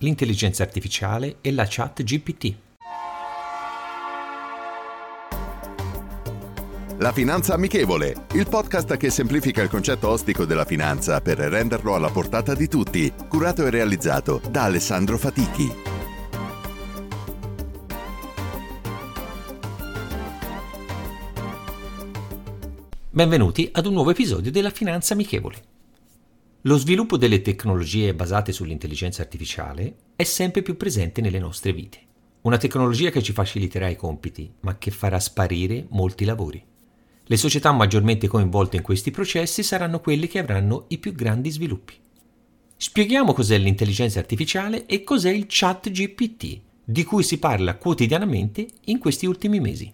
L'intelligenza artificiale e la chat GPT. La Finanza Amichevole, il podcast che semplifica il concetto ostico della finanza per renderlo alla portata di tutti, curato e realizzato da Alessandro Fatichi. Benvenuti ad un nuovo episodio della Finanza Amichevole. Lo sviluppo delle tecnologie basate sull'intelligenza artificiale è sempre più presente nelle nostre vite. Una tecnologia che ci faciliterà i compiti, ma che farà sparire molti lavori. Le società maggiormente coinvolte in questi processi saranno quelle che avranno i più grandi sviluppi. Spieghiamo cos'è l'intelligenza artificiale e cos'è il chat GPT, di cui si parla quotidianamente in questi ultimi mesi.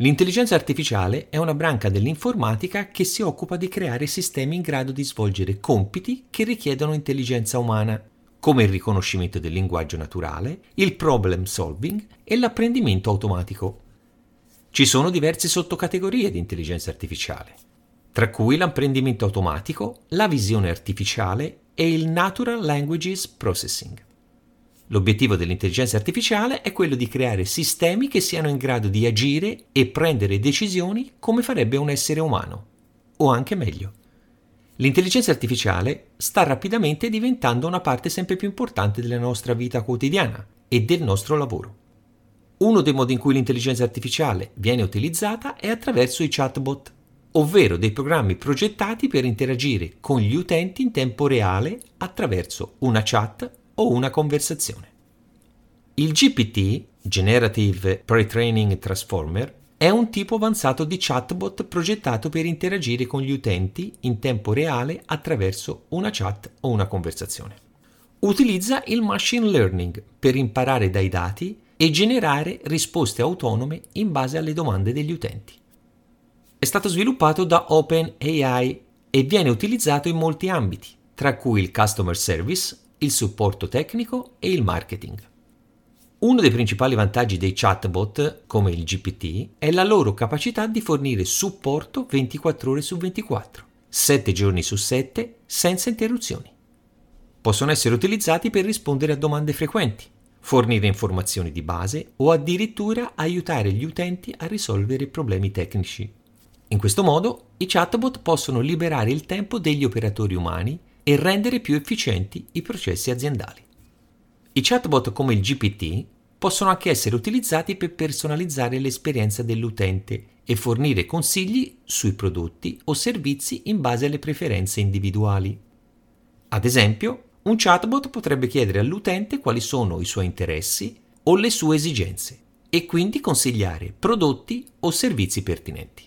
L'intelligenza artificiale è una branca dell'informatica che si occupa di creare sistemi in grado di svolgere compiti che richiedono intelligenza umana, come il riconoscimento del linguaggio naturale, il problem solving e l'apprendimento automatico. Ci sono diverse sottocategorie di intelligenza artificiale, tra cui l'apprendimento automatico, la visione artificiale e il Natural Languages Processing. L'obiettivo dell'intelligenza artificiale è quello di creare sistemi che siano in grado di agire e prendere decisioni come farebbe un essere umano, o anche meglio. L'intelligenza artificiale sta rapidamente diventando una parte sempre più importante della nostra vita quotidiana e del nostro lavoro. Uno dei modi in cui l'intelligenza artificiale viene utilizzata è attraverso i chatbot, ovvero dei programmi progettati per interagire con gli utenti in tempo reale attraverso una chat o una conversazione. Il GPT, Generative Pre-Training Transformer, è un tipo avanzato di chatbot progettato per interagire con gli utenti in tempo reale attraverso una chat o una conversazione. Utilizza il machine learning per imparare dai dati e generare risposte autonome in base alle domande degli utenti. È stato sviluppato da OpenAI e viene utilizzato in molti ambiti, tra cui il customer service, il supporto tecnico e il marketing. Uno dei principali vantaggi dei chatbot, come il GPT, è la loro capacità di fornire supporto 24 ore su 24, 7 giorni su 7, senza interruzioni. Possono essere utilizzati per rispondere a domande frequenti, fornire informazioni di base o addirittura aiutare gli utenti a risolvere problemi tecnici. In questo modo i chatbot possono liberare il tempo degli operatori umani e rendere più efficienti i processi aziendali. I chatbot come il GPT possono anche essere utilizzati per personalizzare l'esperienza dell'utente e fornire consigli sui prodotti o servizi in base alle preferenze individuali. Ad esempio, un chatbot potrebbe chiedere all'utente quali sono i suoi interessi o le sue esigenze e quindi consigliare prodotti o servizi pertinenti.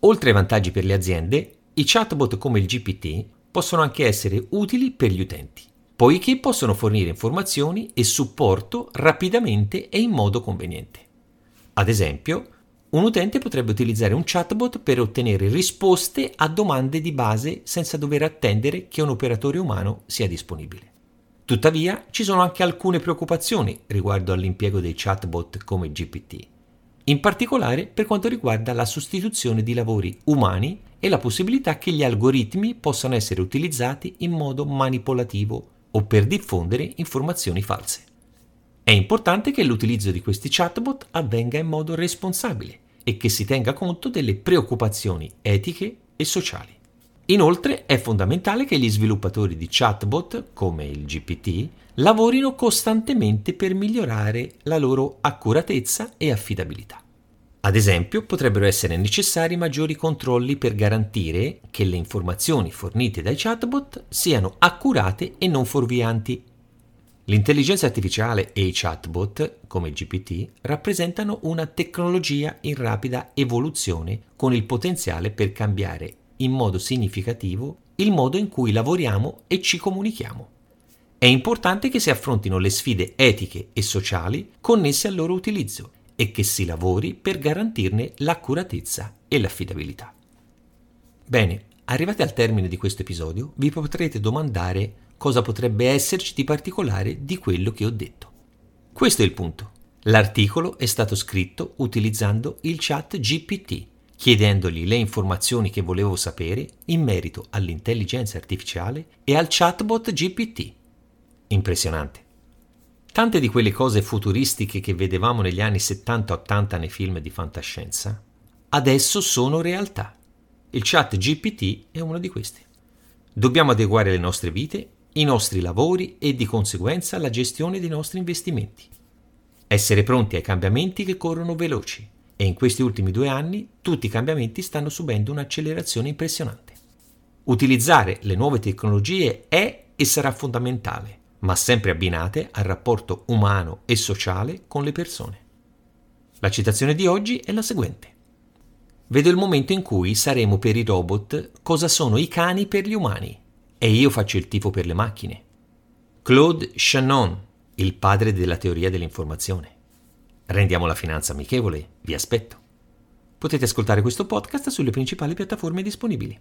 Oltre ai vantaggi per le aziende, i chatbot come il GPT possono anche essere utili per gli utenti, poiché possono fornire informazioni e supporto rapidamente e in modo conveniente. Ad esempio, un utente potrebbe utilizzare un chatbot per ottenere risposte a domande di base senza dover attendere che un operatore umano sia disponibile. Tuttavia, ci sono anche alcune preoccupazioni riguardo all'impiego dei chatbot come GPT, in particolare per quanto riguarda la sostituzione di lavori umani e la possibilità che gli algoritmi possano essere utilizzati in modo manipolativo o per diffondere informazioni false. È importante che l'utilizzo di questi chatbot avvenga in modo responsabile e che si tenga conto delle preoccupazioni etiche e sociali. Inoltre è fondamentale che gli sviluppatori di chatbot, come il GPT, lavorino costantemente per migliorare la loro accuratezza e affidabilità. Ad esempio, potrebbero essere necessari maggiori controlli per garantire che le informazioni fornite dai chatbot siano accurate e non fuorvianti L'intelligenza artificiale e i chatbot, come il GPT, rappresentano una tecnologia in rapida evoluzione con il potenziale per cambiare in modo significativo il modo in cui lavoriamo e ci comunichiamo. È importante che si affrontino le sfide etiche e sociali connesse al loro utilizzo e che si lavori per garantirne l'accuratezza e l'affidabilità. Bene, arrivati al termine di questo episodio, vi potrete domandare cosa potrebbe esserci di particolare di quello che ho detto. Questo è il punto. L'articolo è stato scritto utilizzando il chat GPT, chiedendogli le informazioni che volevo sapere in merito all'intelligenza artificiale e al chatbot GPT. Impressionante. Tante di quelle cose futuristiche che vedevamo negli anni 70-80 nei film di fantascienza, adesso sono realtà. Il chat GPT è uno di questi. Dobbiamo adeguare le nostre vite, i nostri lavori e di conseguenza la gestione dei nostri investimenti. Essere pronti ai cambiamenti che corrono veloci e in questi ultimi due anni tutti i cambiamenti stanno subendo un'accelerazione impressionante. Utilizzare le nuove tecnologie è e sarà fondamentale, ma sempre abbinate al rapporto umano e sociale con le persone. La citazione di oggi è la seguente. Vedo il momento in cui saremo per i robot cosa sono i cani per gli umani e io faccio il tifo per le macchine. Claude Shannon, il padre della teoria dell'informazione. Rendiamo la finanza amichevole, vi aspetto. Potete ascoltare questo podcast sulle principali piattaforme disponibili.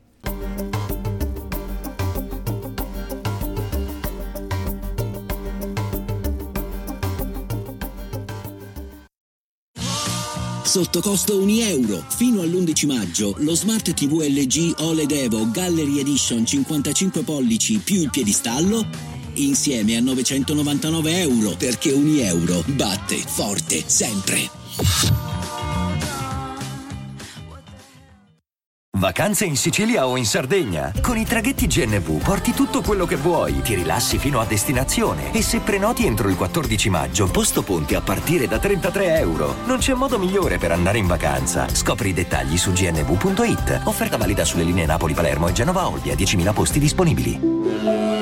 Sotto costo 1 euro. Fino all'11 maggio lo Smart TV LG OLED Evo Gallery Edition 55 pollici più il piedistallo insieme a 999 euro perché ogni euro batte forte sempre. Vacanze in Sicilia o in Sardegna? Con i traghetti GNV porti tutto quello che vuoi, ti rilassi fino a destinazione e se prenoti entro il 14 maggio, posto ponti a partire da 33 euro. Non c'è modo migliore per andare in vacanza. Scopri i dettagli su gnv.it. Offerta valida sulle linee Napoli-Palermo e Genova-Olbia, 10.000 posti disponibili.